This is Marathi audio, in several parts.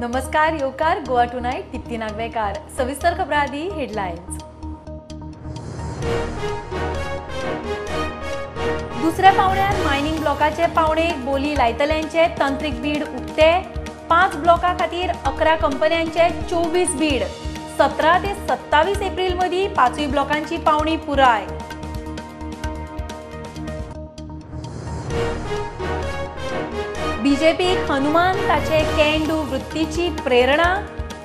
नमस्कार योकार गोवा टू नाईट दीप्ती नागवेकार. सविस्तर खबरां हेडलाईन्स हेडलायन्स दुसऱ्या पावण्यार मायनिंग ब्लॉकाचे पावणे बोली लायतल्यांचे तंत्रीक बीड उक्ते पांच ब्लॉका खातीर अकरा कंपन्यांचे चोवीस बीड. सतरा ते सत्तावीस एप्रील मदीं पाचूय ब्लॉकांची पावणी पुराय. बीजेपीक हनुमान ताचे कॅन डू वृत्तीची प्रेरणा.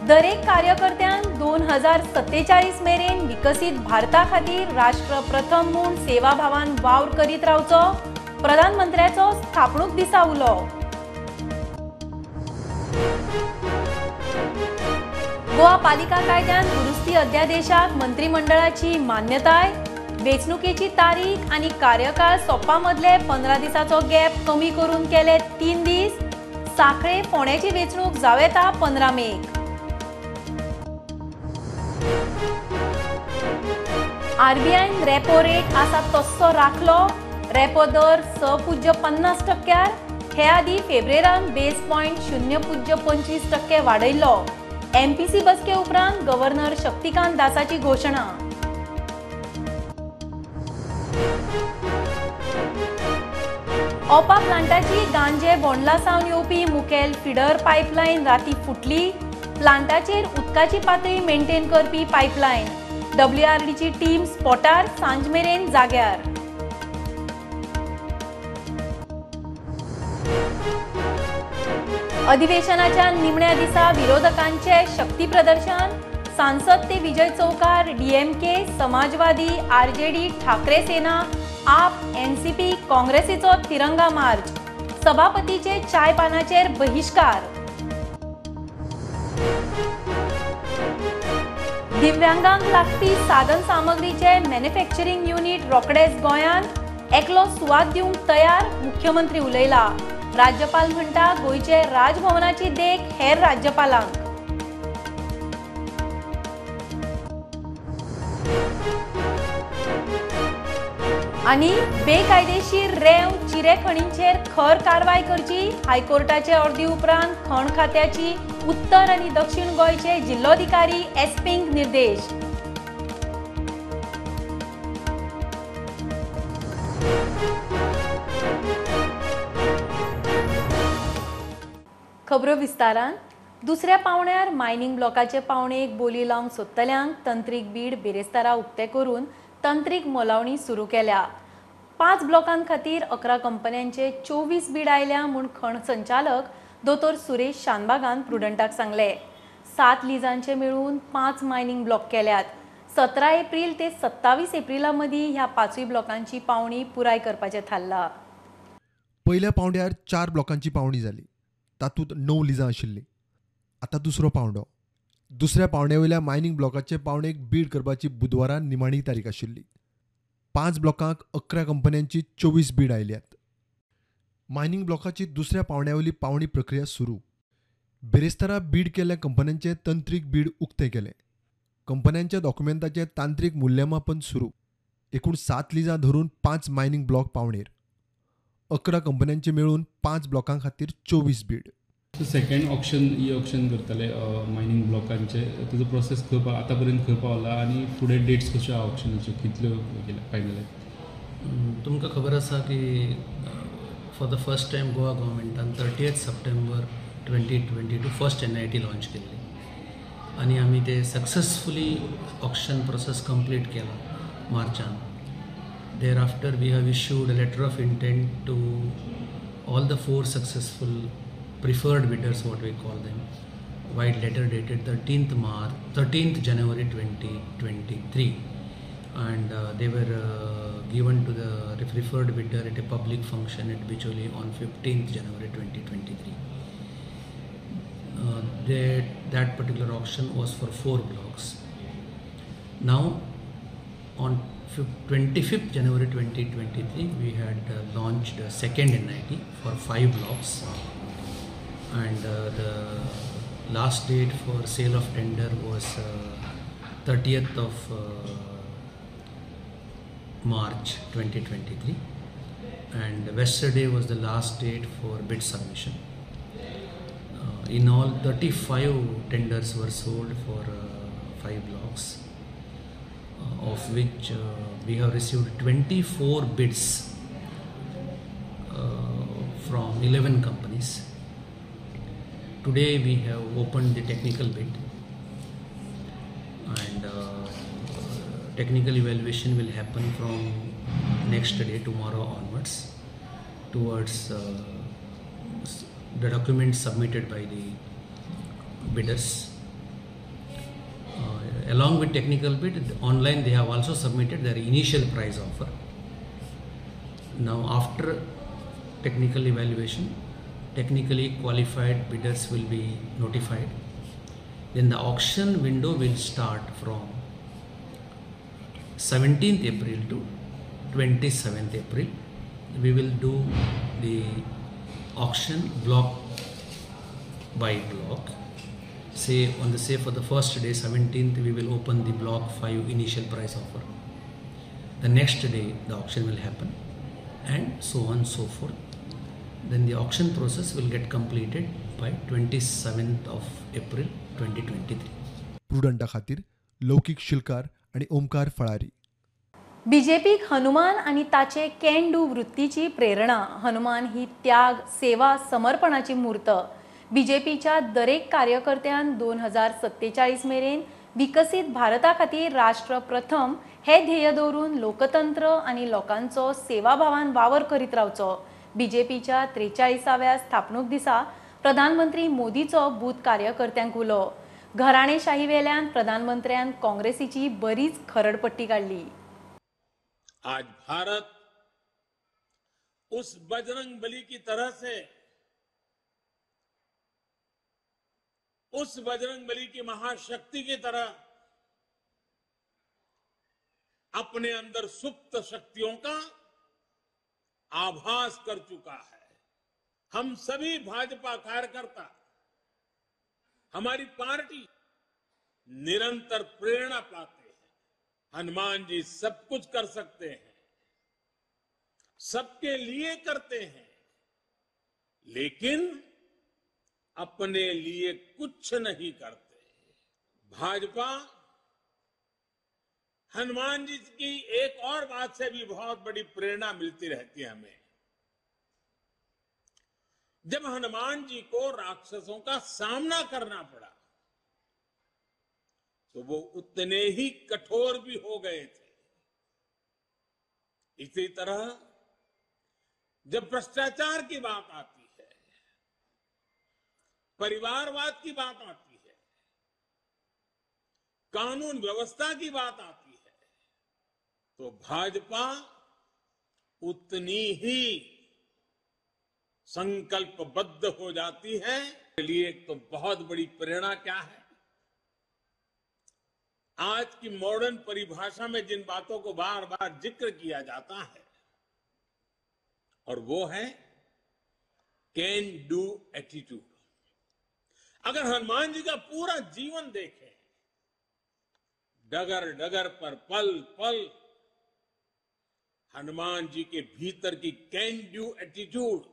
दरेक कार्यकर्त्यांक दोन हजार सत्तेचाळीस मेरेन विकसीत भारता खातीर राष्ट्र प्रथम म्हूण सेवाभावान वावर करीत रावचो. प्रधानमंत्र्याचो स्थापणूक दिसा उलो गोवा पालिका कायद्यान दुरुस्ती अध्यादेशाक मंत्रिमंडळाची मान्यताय. वेंचणुकेची तारीख आनी कार्यकाळ सोंपा मदले पंदरा दिसाचो गॅप कमी करून केले तीन दीस. साखळे फोंड्याची वेंचणूक जावं येता पंदरा मेक आरबीआयन रेपो रेट आसा तस्सो राखलो. रेपो दर स पुज्य पन्नास टक्क्यार. हे आदी फेब्रेरान बेस पॉयंट शुन्य पुज्य पंचवीस टक्के वाडयल्लो एमपीसी बसके उपरांत गव्हर्नर शक्तिकांत दासाची घोशणा ओपा प्लांटाची गांजे बोंडला सावन येवपी मुखेल फिडर पायपलायन राती फुटली. प्लांटाचेर उदकाची पातळी मेंटेन करपी पायपलायन डीची टीम स्पॉटार सांज मेरेन जाग्यार. अधिवेशनाच्या निमण्या दिसा विरोधकांचे शक्ती प्रदर्शन. सांसद ते विजय चौकार DMK Samajwadi RJD Thackeray Sena AAP NCP काँग्रेसीचो तिरंगा मार्च. सभापतीचे चाय पानाचेर बहिष्कार. दिव्यांगांक लागपी साधन सामग्रीचे मॅन्युफॅक्चरिंग युनिट रोकडेच गोंयांत एकलो सुवात दिवंक तयार मुख्यमंत्री उलयला. राज्यपाल म्हणटा गोंयचे राजभवनाची देख हेर राज्यपालांक. आनी बेकायदेशीर रेंव चिरेखणींचेर खर कारवाय करची हायकोर्टाचे अर्दी उपरांत खण खात्याची उत्तर आनी दक्षिण गोंयचे जिल्लोधिकारी एसपींक निर्देश. खबरो विस्तारान दुसऱ्या पावण्यार मायनिंग ब्लॉकाचे पावणेक बोली लावंक सोदतल्यांक तंत्रीक बीड बेरेस्तारा उक्ते करून तंत्रीक मोलावणी सुरू केल्या. पांच ब्लॉकां खातीर अकरा कंपन्यांचे चोवीस बीड आयल्या म्हूण खण संचालक दोतोर सुरेश शानबागान प्रुडंटाक सांगले. सात लिजांचे मेळून पांच मायनिंग ब्लॉक केल्यात. सतरा एप्रील ते सत्तावीस एप्रिला मदीं ह्या पांचूय ब्लॉकांची पावणी पुराय करपाचें थारला पयल्या पावंड्यार चार ब्लॉकांची पावणी जाली तातूंत णव लिजां आशिल्लीं. आतां दुसरो पावंडो. दुसऱ्या पावण्यावेल्या मायनिंग ब्लॉकाचे पावणेक बीड करपाची बुधवारा निमाणी तारीख आशिल्ली. पांच ब्लॉकांक अकरा कंपन्यांची चोवीस बीड आयल्यात मायनिंग ब्लॉकाची दुसऱ्या पावंड्यावयली पावणी प्रक्रिया सुरू. बेरेस्तारा बीड केल्ल्या कंपन्यांचे तंत्रीक बीड उक्ते केले. कंपन्यांच्या डॉक्युमेंटाचे तांत्रीक मुल्यमापन सुरू. एकूण सात लिजां धरून पांच मायनिंग ब्लॉक पावणेर. अकरा कंपन्यांचे मेळून पांच ब्लॉकां खातीर चोवीस bid. Second option e option करतले मायनिंग ब्लॉकांचे तुजो प्रोसेस खंय आतां पर्यंत खंय पावला आनी फुडें डेट्स कश्यो आहा ऑप्शनाच्यो कितल्यो केल्या फायनल तुमकां खबर आसा की for the first time Goa गव्हर्मेंटान thirtieth September twenty twenty two first N I T launch केल्ली आनी आमी ते सक्सेसफुली ऑप्शन प्रोसेस कंप्लीट केला मार्चान. Thereafter we have issued letter of intent to all the four successful preferred bidders, what we call them, white letter dated 13th March, 13th January 2023, and uh, they were uh, given to the preferred bidder at a public function at Bicholi on 15th January 2023. Uh, they, that particular auction was for four blocks. Now, on 25th January 2023, we had uh, launched a second NIT for five blocks and uh, the last date for sale of tender was uh, 30th of uh, March 2023 and yesterday was the last date for bid submission. Uh, in all, 35 tenders were sold for uh, five blocks, of which uh, we have received 24 bids uh, from 11 companies. Today we have opened the technical bid and uh, technical evaluation will happen from next day tomorrow onwards towards uh, the documents submitted by the bidders. Uh, along with technical bid online they have also submitted their initial price offer. Now after technical evaluation technically qualified bidders will be notified then the auction window will start from 17th April to 27th April. We will do the auction block by block. Say on the say for the first day, 17th, we will open the block 5 initial price offer. The next day, the auction will happen, and so on so forth. Then the auction process will get completed by 27th of April 2023. प्रुडंटा खातीर लौकीक शिलकार आणि ओमकार फळारी. बीजेपीक हनुमान आणि ताचे कॅन डू वृत्तीची प्रेरणा. हनुमान ही त्याग सेवा समर्पणाची मूर्त. बीजेपीच्या दरेक कार्यकर्त्यान दोन हजार सत्तेचाळीस मेरेन विकसीत भारता खातीर राष्ट्र प्रथम हे ध्येय दवरून लोकतंत्र आणि लोकांचो सेवाभावान वावर करीत रावचो. बीजेपीच्या त्रेचाळीसाव्या स्थापणूक दिसा प्रधानमंत्री मोदीचो बूथ कार्यकर्त्यांक उलो. घराणेशाही वेल्यान प्रधानमंत्र्यान काँग्रेसीची बरीच खरडपट्टी काढली. आज भारत उस बजरंग बली की तरह से उस बजरंग बली की महाशक्ति की तरह अपने अंदर सुप्त शक्तियों का आभास कर चुका है। हम सभी भाजपा कार्यकर्ता, हमारी पार्टी निरंतर प्रेरणा पाते हैं। हनुमान जी सब कुछ कर सकते हैं, सबके लिए करते हैं, लेकिन अपने लिए कुछ नहीं करते। भाजपा हनुमान जी की एक और बात से भी बहुत बड़ी प्रेरणा मिलती रहती है हमें। जब हनुमान जी को राक्षसों का सामना करना पड़ा तो वो उतने ही कठोर भी हो गए थे। इसी तरह जब भ्रष्टाचार की बात आती है, परिवारवाद की बात आती है, कानून व्यवस्था की बात आती है तो भाजपा उतनी ही संकल्पबद्ध हो जाती है। लिए एक तो बहुत बड़ी प्रेरणा क्या है? आज की मॉडर्न परिभाषा में जिन बातों को बार बार ज़िक्र किया जाता है, और वो है कैन डू एटीट्यूड अगर हनुमान जी का पूरा जीवन देखें डगर डगर पर पल पल हनुमान जी के भीतर की can do attitude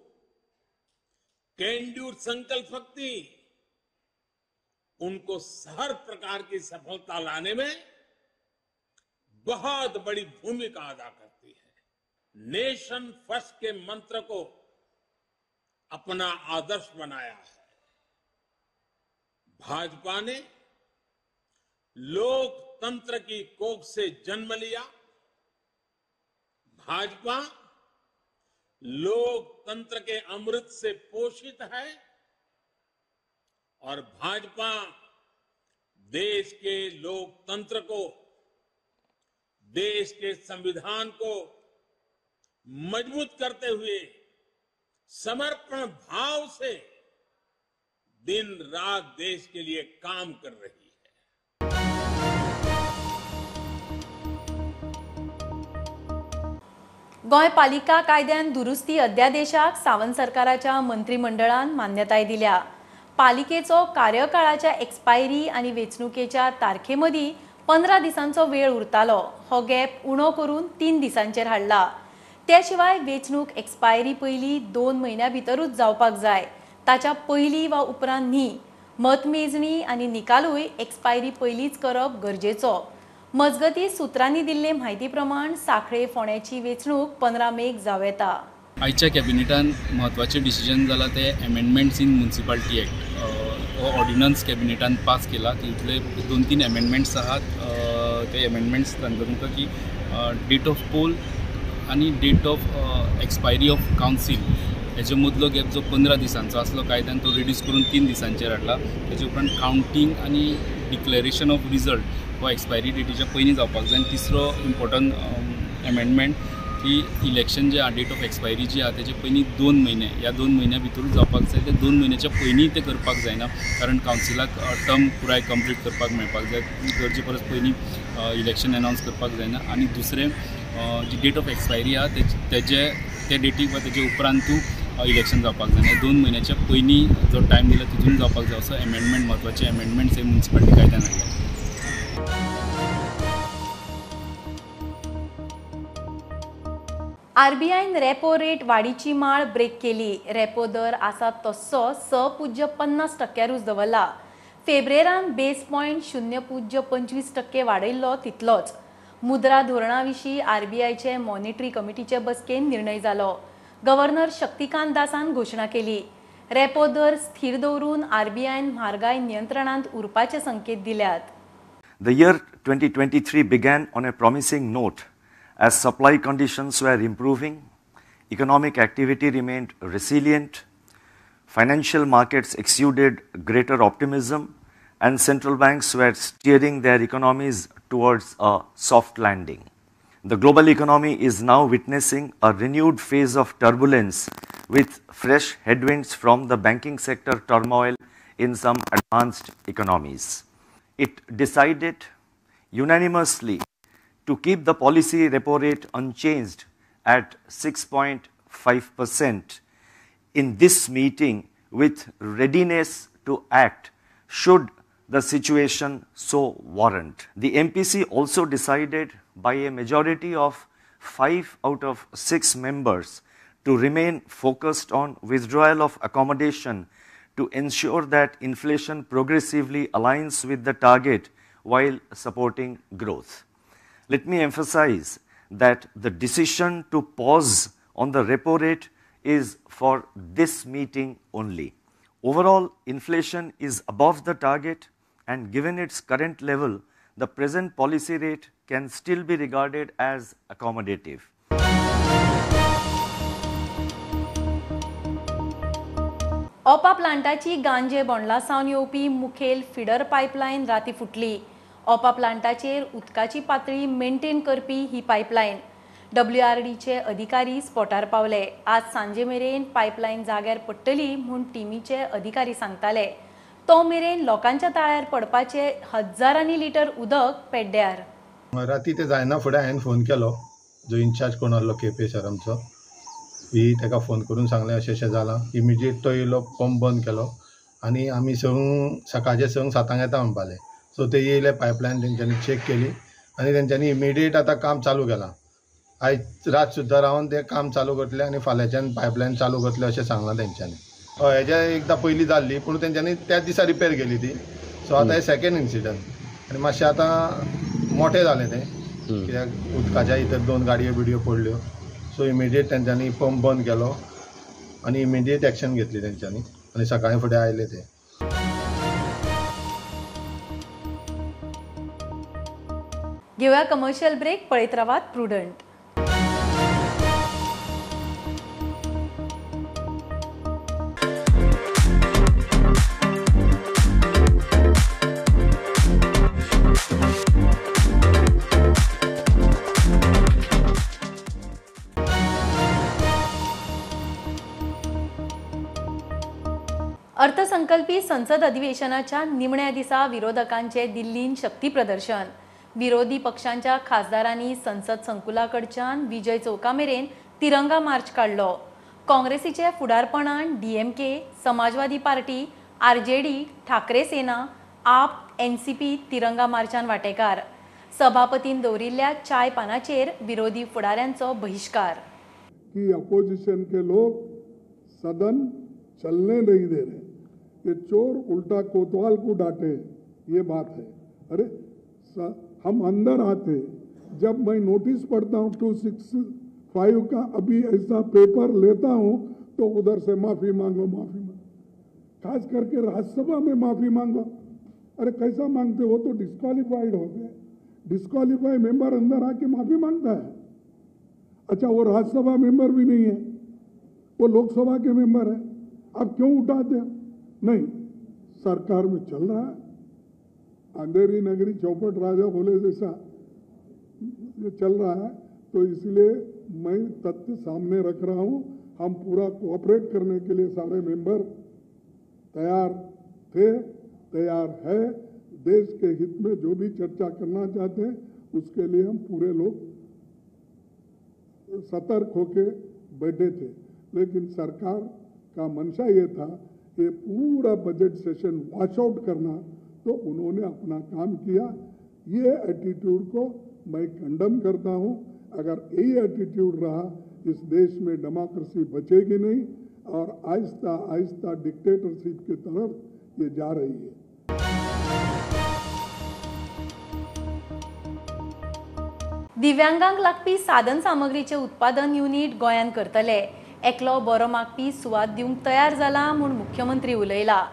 can do संकल्प शक्ति, उनको हर प्रकार की सफलता लाने में बहुत बड़ी भूमिका अदा करती है। नेशन फ़र्स्ट के मंत्र को अपना आदर्श बनाया है। भाजपा ने लोकतंत्र की कोख से जन्म लिया। भाजपा लोकतंत्र के अमृत से पोषित है और भाजपा देश के लोकतंत्र को, देश के संविधान को मज़बूत करते हुए समर्पण भाव से दिन रात देश के लिए काम कर रही है। गोंय पालिका कायद्यान दुरुस्ती अध्यादेशाक सावंत सरकाराच्या मंत्रिमंडळान मान्यताय दिल्या. पालिकेचो कार्यकाळाच्या एक्सपायरी आनी वेंचणुकेच्या तारखे मदीं पंदरा दिसांचो वेळ उरतालो. हो गॅप उणो करून तीन दिसांचेर हाडला. त्या शिवाय वेंचणूक एक्सपायरी पयलीं दोन म्हयन्या भितरूच जावपाक जाय. ताच्या पयलीं वा उपरांत न्ही. मतमेजणी आनी निकालूय एक्सपायरी पयलींच करप गरजेचो. मजगती सुत्रांनी दिल्ले म्हायती प्रमाण सांखळे फोंड्याची वेंचणूक पंदरा मेक जावं येता आयच्या कॅबिनेटान म्हत्वाचें डिसिजन जालां ते एमेंडमेंट्स इन म्युन्सिपाल्टी एक्ट हो ऑर्डिनन्स कॅबिनेटान पास केला. तितूंतले दोन तीन एमेंडमेंट्स आहात. ते एमेंडमेंट्स सांगता तुमकां की डेट ऑफ पोल आनी date of expiry of council हेजे मदलो गॅप जो पंदरा दिसांचो आसलो कायद्यान तो रिड्यूस करून तीन दिसांचेर हाडला तेजे उपरांत कावंटींग आनी डिक्लेरेशन ऑफ रिजल्ट वा एक्सपायरी डेटीच्या पयलीं जावपाक जाय. आनी तिसरो इम्पॉर्टंट एमेंडमेंट की इलेक्शन जे आहा डेट ऑफ एक्सपायरी जी आहा तेजे पयलीं दोन म्हयने ह्या दोन म्हयन्या भितरूच जावपाक जाय. ते दोन म्हयन्याच्या पयलीं ते करपाक जायना. कारण कावन्सिलाक टर्म पुराय कंप्लीट करपाक मेळपाक जाय. गरजे परस पयलीं इलेक्शन अनावन्स करपाक जायना. आनी दुसरें जी डेट ऑफ एक्सपायरी आहा तेज- तेजे ते डेटीक वा तेजे उपरांतू इलेक्शन जावपाक जाय. दोन म्हयन्याच्या पयलीं जो टायम दिला तितून जावपाक जाय. असो एमेंडमेंट म्हत्वाचे एमेंडमेंट्स हे म्युन्सिपाल्टी कायद्यान हाडल्या आरबीआयन रेपो रेट वाडीची माळ ब्रेक केली. रेपो दर आसा तस्सो स पुज्य पन्नास टक्क्यारूच दवरला. फेब्रेरान बेस पॉयंट शुन्य पुज्य पंचवीस टक्के वाडयल्लो तितलोच. मुद्रा धोरणा विशीं आरबीआयचे मॉनिटरी कमिटीचे बसकेन निर्णय जालो गव्हर्नर शक्तिकांत दासान घोशणा केली रेपो दर स्थिर दवरून आरबीआयन म्हारगाय नियंत्रणांत उरपाचे संकेत दिल्यात The year 2023 began on a promising note as supply conditions were improving, economic activity remained resilient, financial markets exuded greater optimism, and central banks were steering their economies towards a soft landing. The global economy is now witnessing a renewed phase of turbulence with fresh headwinds from the banking sector turmoil in some advanced economies it decided unanimously to keep the policy repo rate unchanged at 6.5% in this meeting with readiness to act should the situation so warrant. The MPC also decided by a majority of 5 out of 6 members to remain focused on withdrawal of accommodation to ensure that inflation progressively aligns with the target while supporting growth. Let me emphasize that the decision to pause on the repo rate is for this meeting only. Overall, inflation is above the target, and given its current level, the present policy rate can still be regarded as accommodative. ओपा प्लांटाची गांजे बोंडला सावन येवपी मुखेल फिडर पायपलायन राती फुटली. ओपा प्लांटाचेर उदकाची पातळी मेंटेन करपी ही पायपलायन डब्ल्यू आर डीचे अधिकारी स्पॉटार पावले. आज सांजे मेरेन पायपलायन जाग्यार पडटली म्हूण टिमीचे अधिकारी सांगताले. तो मेरेन लोकांच्या ताळ्यार पडपाचे हजारांनी लिटर उदक पेड्ड्यार. राती ते जायना फुडें हांवें फोन केलो. जो इन्चार्ज कोण आसलो केपे सर आमचो. ही ताका फोन करून सांगलें अशें अशें जालां इमिजिएट तो येयलो पंप बंद केलो. आनी आमी संक सकाळचे संक सातांक येता म्हणपाले. सो ते येयले पायपलायन तेंच्यांनी चेक केली. आनी तेंच्यांनी इमिडिएट आतां काम चालू केलां. आयज रात सुद्दां रावन तें काम चालू करतले आनी फाल्यांच्यान पायपलायन चालू करतले अशें सांगलां तेंच्यांनी हय हेज्या एकदां पयलीं जाल्ली पूण तेंच्यांनी त्याच दिसा रिपेर केली ती. सो आतां हें सेकेंड इन्सिडंट आनी मातशें आतां मोठें जालें तें. कित्याक उदकाच्या भितर दोन गाडयो बिडयो पडल्यो सो इमिडिएट तेंच्यांनी पंप बंद केलो आनी इमिडिएट एक्शन घेतली तेंच्यांनी आनी सकाळीं फुडें आयले ते. घेऊया कमर्शियल ब्रेक पळयत रावात प्रुडंट अर्थसंकल्पी संसद अधिवेशनाच्या निमण्या दिसा विरोधकांचे दिल्लीन शक्ती प्रदर्शन. विरोधी पक्षांच्या खासदारांनी संसद संकुलाकडच्यान विजय चौका मेरेन तिरंगा मार्च काडलो काँग्रेसीचे फुडारपणान DMK Samajwadi party RJD Thackeray Sena AAP NCP तिरंगा मार्चान वांटेकार. सभापतीन दवरिल्ल्या चाय पानाचेर विरोधी फुडाऱ्यांचो बहिष्कार. की अपोजिशन के लोग सदन चलने नहीं दे रहे ये चोर उल्टा कोतवाल को डांटे, ये बात है। अरे, स- हम अंदर आते, जब मैं नोटिस पढ़ता हूँ टू सिक्स फाइव का अभी ऐसा पेपर लेता हूँ तो उधर से माफ़ी मांगो माफ़ी मांगो। खास करके राज्यसभा में माफ़ी मांगो। अरे, कैसा मांगते हो? तो डिस्कालीफाइड हो गए। डिस्क्वालीफाई मेंबर अंदर आके माफ़ी माँगता है। अच्छा वो राज्यसभा मेंबर भी नहीं है। वो लोकसभा के मेंबर है। आप क्यों उठाते हो? नहीं, सरकार में चल रहा है। अंधेरी नगरी चौपट राजा बोले जैसा चल रहा है। तो इसलिए मैं तथ्य सामने रख रहा हूँ। हम पूरा कोऑपरेट करने के लिए सारे मेंबर तैयार थे, तैयार है। देश के हित में जो भी चर्चा करना चाहते हैं, उसके लिए हम पूरे लोग सतर्क होके बैठे थे। लेकिन सरकार का मंशा ये था कि पूरा बजट सेशन वॉश आउट करना तो उन्होंने अपना काम किया। ये एटीट्यूड को मैं कंडम करता हूँ। अगर यही एटीट्यूड रहा, इस देश में डेमोक्रेसी बचेगी नहीं और आहिस्ता आहिस्ता डिक्टेटरशिप की तरफ़ ये जा रही है। दिव्यांगांक लागपी साधन सामग्रीचे उत्पादन युनिट गोंयान करतले. एकलो बरो मागपी सुवात दिवंक तयार जाला म्हूण मुख्यमंत्री उलयला.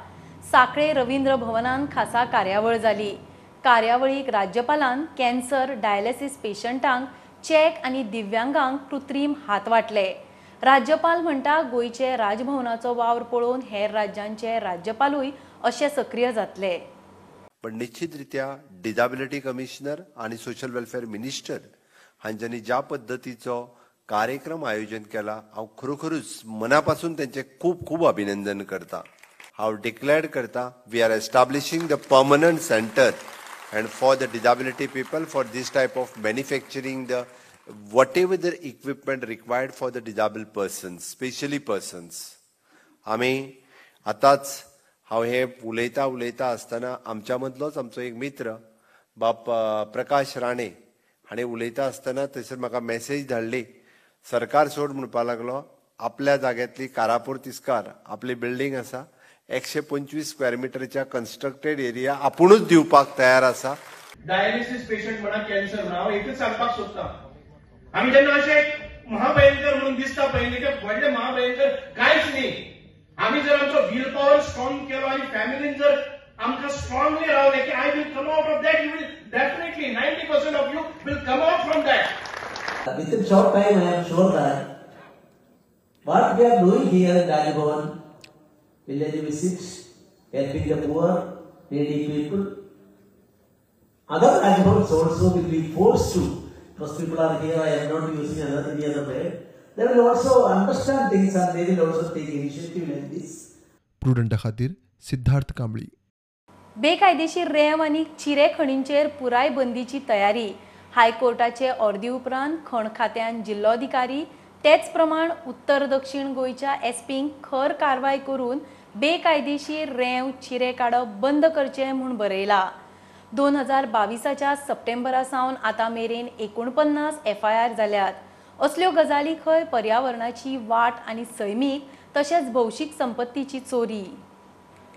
साखळे रवींद्र भवनान खासा कार्यावळ जाली कार्यावळीक राज्यपालान कॅन्सर डायलिसीस पेशंटांक चॅक आनी दिव्यांगांक कृत्रीम हात वाटले. राज्यपाल म्हणटा गोंयचे राजभवनाचो वावर पळोवन हेर राज्यांचे राज्यपालूय अशे सक्रीय जातले. पण निश्चित रित्या डिजाबिलिटी कमिशनर आणि सोशल वेलफेअर मिनिस्टर हांच्यांनी ज्या पद्दतीचो कार्यक्रम आयोजन केला. हांव खरोखरच मनापासून त्यांचे खूप खूप अभिनंदन करता. हांव डिक्लेअर करता we are establishing the permanent centre and for the disability people for this type of manufacturing the whatever the equipment required for the disable persons specially persons आमी आतांच हांव हे उलयता उलयता आसतना आमच्या मदलोच आमचो एक मित्र बाप प्रकाश राणे हाणें उलयता आसतना थंयसर म्हाका मॅसेज धाडली. सरकार सोड म्हणपाक लागलो आपल्या जाग्यातली कारापूर तिस्कार आपली बिल्डींग आसा एकशे पंचवीस स्क्वेअर मिटरच्या कन्स्ट्रक्टेड एरिया आपुणूच दिवपाक तयार आसा डायलिसीस पेशंट म्हणा कॅन्सर म्हणा हांव एकच सांगपाक सोदता आमी जेन्ना अशे महाभयंकर म्हणून दिसता पयलीं ते व्हडले महाभयंकर कांयच न्ही. आमी जर आमचो विल पॉवर स्ट्रॉंग केलो आनी फॅमिलीन जर आमकां स्ट्रॉंगली रावले की I will come out of that you will definitely ninety percent of you will come out from that Within short time, I am sure that what we are doing here in Rajbhavan, village visits, helping the poor, needy people, other Rajbhavans also will be forced to, because people are here, I am not using another, any other bed, they will also understand things and they will also take initiative like this. प्रुडंटा खातीर सिद्धार्थ कांबळी बेकायदेशीर रेंव आनी चिरे खणींचेर पुराय बंदीची तयारी हायकोर्टाचे अर्दी उपरांत खण खात्यान जिल्लोधिकारी तेच प्रमाण उत्तर दक्षिण गोंयच्या एसपींक खर कारवाय करून बेकायदेशीर रेंव चिरे काडप बंद करचे म्हूण बरयला. दोन हजार बावीसाच्या सप्टेंबरा सावन आतां मेरेन एकोणपन्नास एफ आय आर जाल्यात. असल्यो गजाली खंय पर्यावरणाची वाट आनी सैमीक तशेंच भौशीक संपत्तीची चोरी.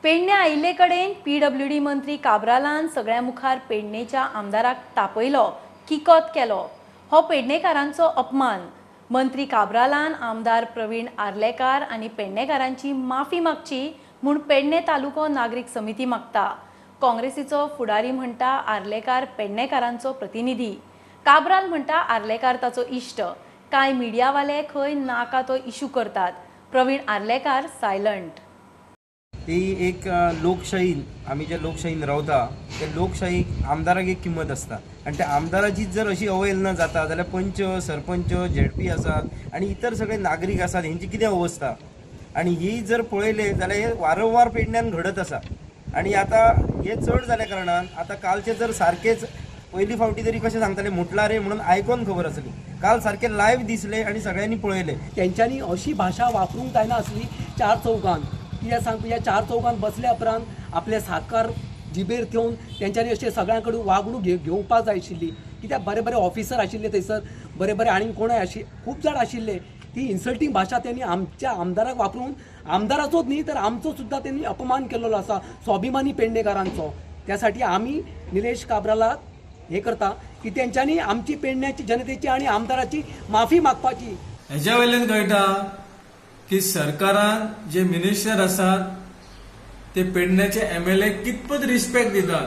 पेडणे आयिल्ले कडेन पी डब्ल्यू डी मंत्री काब्रालान सगळ्या मुखार पेडणेच्या आमदाराक तापयलो. किकत केलो. हो पेडणेकारांचो अपमान. मंत्री काब्रालान आमदार प्रवीण आर्लेकार आनी पेडणेकारांची माफी मागची म्हूण पेडणे तालुको नागरीक समिती मागता. काँग्रेसीचो फुडारी म्हणटा आर्लेकार पेडणेकारांचो प्रतिनिधी. काब्राल म्हणटा आर्लेकार ताचो इश्ट कांय मिडियावाले खंय नाका तो इशू करतात. प्रवीण आर्लेकार सायलंट. ती एक लोकशाहीन आमी ज्या लोकशाहीन रावता ते लोकशाहीक आमदाराक एक किंमत आसता आनी त्या आमदाराची जर अशी अवहेलना जाता जाल्यार पंच सरपंच झेडपी आसात आनी इतर सगळे नागरीक आसात हेंची कितें अवस्था? आनी ही जर पळयले जाल्यार हे वारंवार पेडण्यान घडत आसा आनी आतां हे चड जाल्या कारणान आतां कालचे जर सारखेच पयलीं फावटी तरी कशें सांगताले म्हटला रे म्हणून आयकोन खबर आसली काल सारखे लायव्ह दिसले आनी सगळ्यांनी पळयले. तेंच्यांनी अशी भाशा वापरूंक जायना आसली चार चौकांत कित्याक सांग ह्या चार चौकांत बसल्या उपरांत आपले साकार जिबेर ठेवून तेंच्यांनी अशें सगळ्यां कडेन वागणूक घे घेवपाक जाय आशिल्ली. कित्याक बरे बरे ऑफिसर आशिल्ले थंयसर बरे बरे आनी कोणय आशि खूब जाण आशिल्ले. ती इन्सल्टिंग भाशा त्यांनी आमच्या आमदाराक वापरून आमदाराचोच न्ही तर आमचो सुद्धा त्यांनी अपमान केलेलो असा स्वाभिमानी पेडणेकारांचो त्यासाठी आम्ही निलेश काब्राला हे करता की त्यांच्यानी आमची पेडण्याची जनतेची आणि आमदाराची माफी मागपाची. हेज्या वयल्यान कळटा की सरकारान जे मिनिस्टर आसात ते पेडण्याचे एम एल ए कितपत रिस्पेक्ट दितात?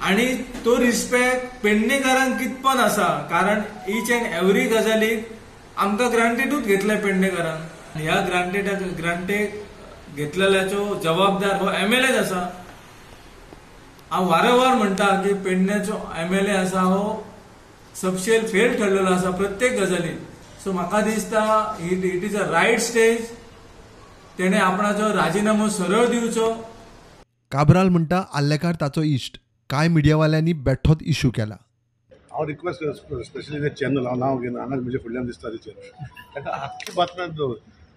आणि तो रिस्पेक्ट पेडणेकारांक कितपत आसा? कारण इच अँड एवरी गजालीक आमकां ग्रांटेडूच घेतले पेडणेकारांक. ह्या ग्रांटेडाक ग्रांटेड घेतलेल्याचो जबाबदार हो एम एल एच आसा. हांव वारंवार म्हणटा की पेडण्याचो एम एल ए आसा हो सबशेल फेल ठरलेलो आसा प्रत्येक गजालीत. सो म्हाका दिसता it it is a right stage तेणे आपणाचो राजिनामो सरळ दिवचो काब्राल म्हणटा आल्लेकार ताचो इश्ट कांय मिडियावाल्यांनी बेठ्ठोच इश्यू केला? हांव रिक्वेस्ट स्पेशली ते चॅनल हांव नांव घेना हांगा म्हणजे फुडल्यान दिसता तेचेर ताका आख्खी बातम्यात दवर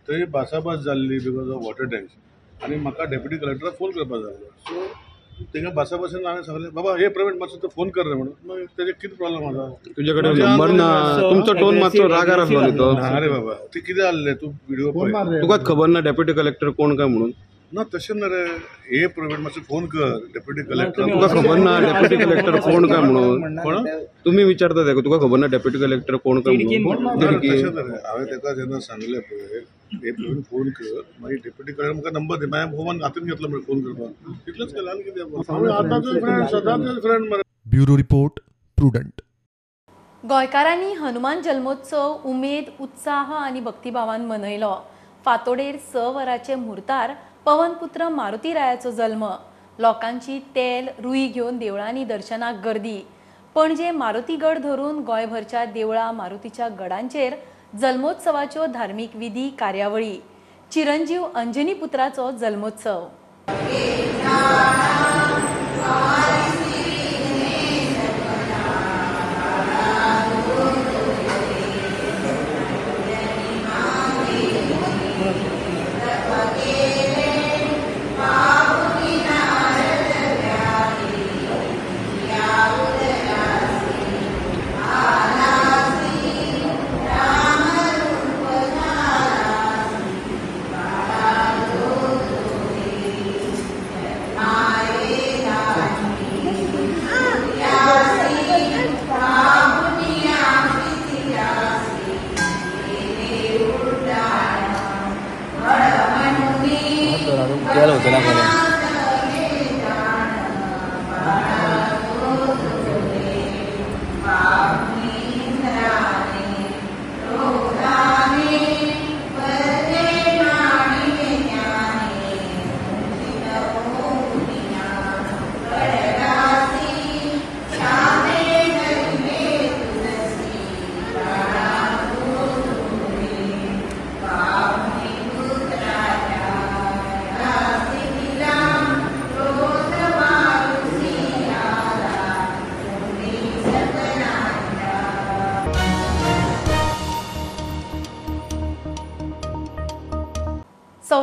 थंय भासाभास जाल्ली बिकॉज ऑफ वॉटर टँक्स आनी म्हाका डेप्युटी कलेक्टराक फोन करपाक जाय सो थिंगा भासाभासान हांवें सांगलें बाबा हे प्रवीण मातसो तो फोन कर रे म्हणून. मागीर तेजे कितें प्रॉब्लम कडेन नंबर ना तुमचो टोन मातसो रागार आसलो न्ही तो ना रे बाबा ते कितें जाल्लें तूं व्हिडिओ तुकाच खबर ना डेप्युटी कलेक्टर कोण काय म्हणून? ना तशें ना रे हे प्रवीण मातसो फोन कर? डेप्युटी कलेक्टर तुका खबर ना डेप्युटी कलेक्टर कोण काय म्हणून? कोण? तुम्ही विचारता तेका तुका खबर ना डेप्युटी कलेक्टर कोण काय म्हणून. तशें ना रे हांवें ताका जेन्ना सांगलें पळय हे प्रवीण फोन कर? मागीर डेप्युटी कलेक्टर म्हाका नंबर दे मागीर फोन हातीन घेतलो मरे फोन करपाक. तितलेंच केलें आनी कितें हांवें आतांचो फ्रेंड सदांचो फ्रेंड मरे. Bureau report Prudent. गोंयकारांनी हनुमान जल्मोत्सव उमेद उत्साह आनी भक्तिभावान मनयलो. फातोडेर स वरांचे मुर्तार पवनपुत्र मारुतीरायाचो जल्म लोकांची तेल रुई घेवन देवळांनी दर्शनाक गर्दी. पणजे मारुतीगड धरून गोंयभरच्या देवळां मारुतीच्या गडांचेर जल्मोत्सवाच्यो धार्मीक विधी कार्यावळी. चिरंजीव अंजनी पुत्राचो जल्मोत्सव.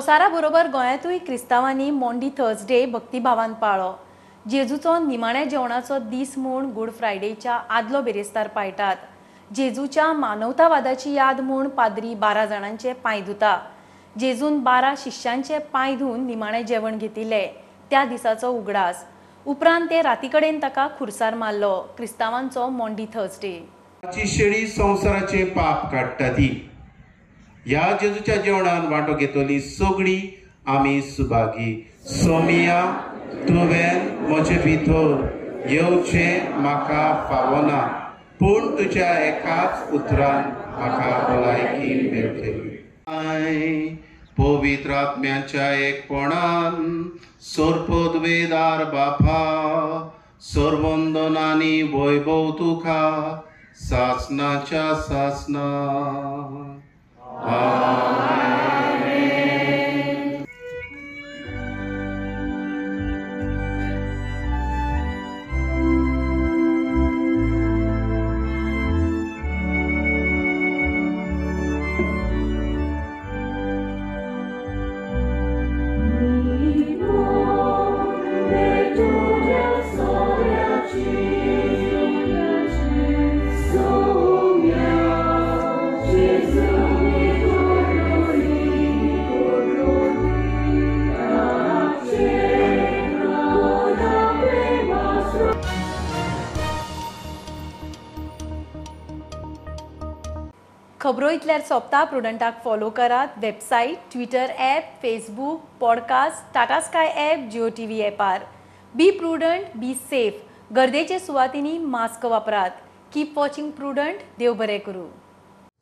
संवसारा बरोबर गोंयांतूय क्रिस्तांवांनी मोंडी थर्सडे भक्तीभावान पाळ्ळो जेजूचो निमाण्या जेवणाचो दीस म्हूण गूड फ्रायडेच्या आदलो बेरेस्तार पाळटात. जेजूच्या मानवतावादाची याद म्हूण पाद्री बारा जाणांचे पांय धुता. जेजून बारा शिश्यांचे पांय धुवन निमाणें जेवण घेतिल्ले त्या दिसाचो उगडास. उपरांत ते राती कडेन ताका खुर्सार मारलो. क्रिस्तांवांचो मोंडी थर्सडे. शेळी संवसाराचे पाप काडटा ती. ह्या जेजूच्या जेवणान वांटो घेतली सगळी आमी सुभागी. सोमिया तुवें म्हजे भितर येवचे म्हाका फावना पूण तुज्या एकाच उतरान म्हाका भलायकी मेळटली आय पवित्र आत्म्याच्या एकपणान सोरपोदवेदार बापा सोरवंदनानी वैभव तुका सासनाच्या सासना. Amen. खबरो सोंपता प्रुडंटाक फॉलो करात. Website Twitter app Facebook podcast Tata Sky app Jio T V ॲपार be prudent be safe गर्देचे सुवातींनी मास्क वापरात. कीप वॉचिंग प्रुडंट देव बरें करूं.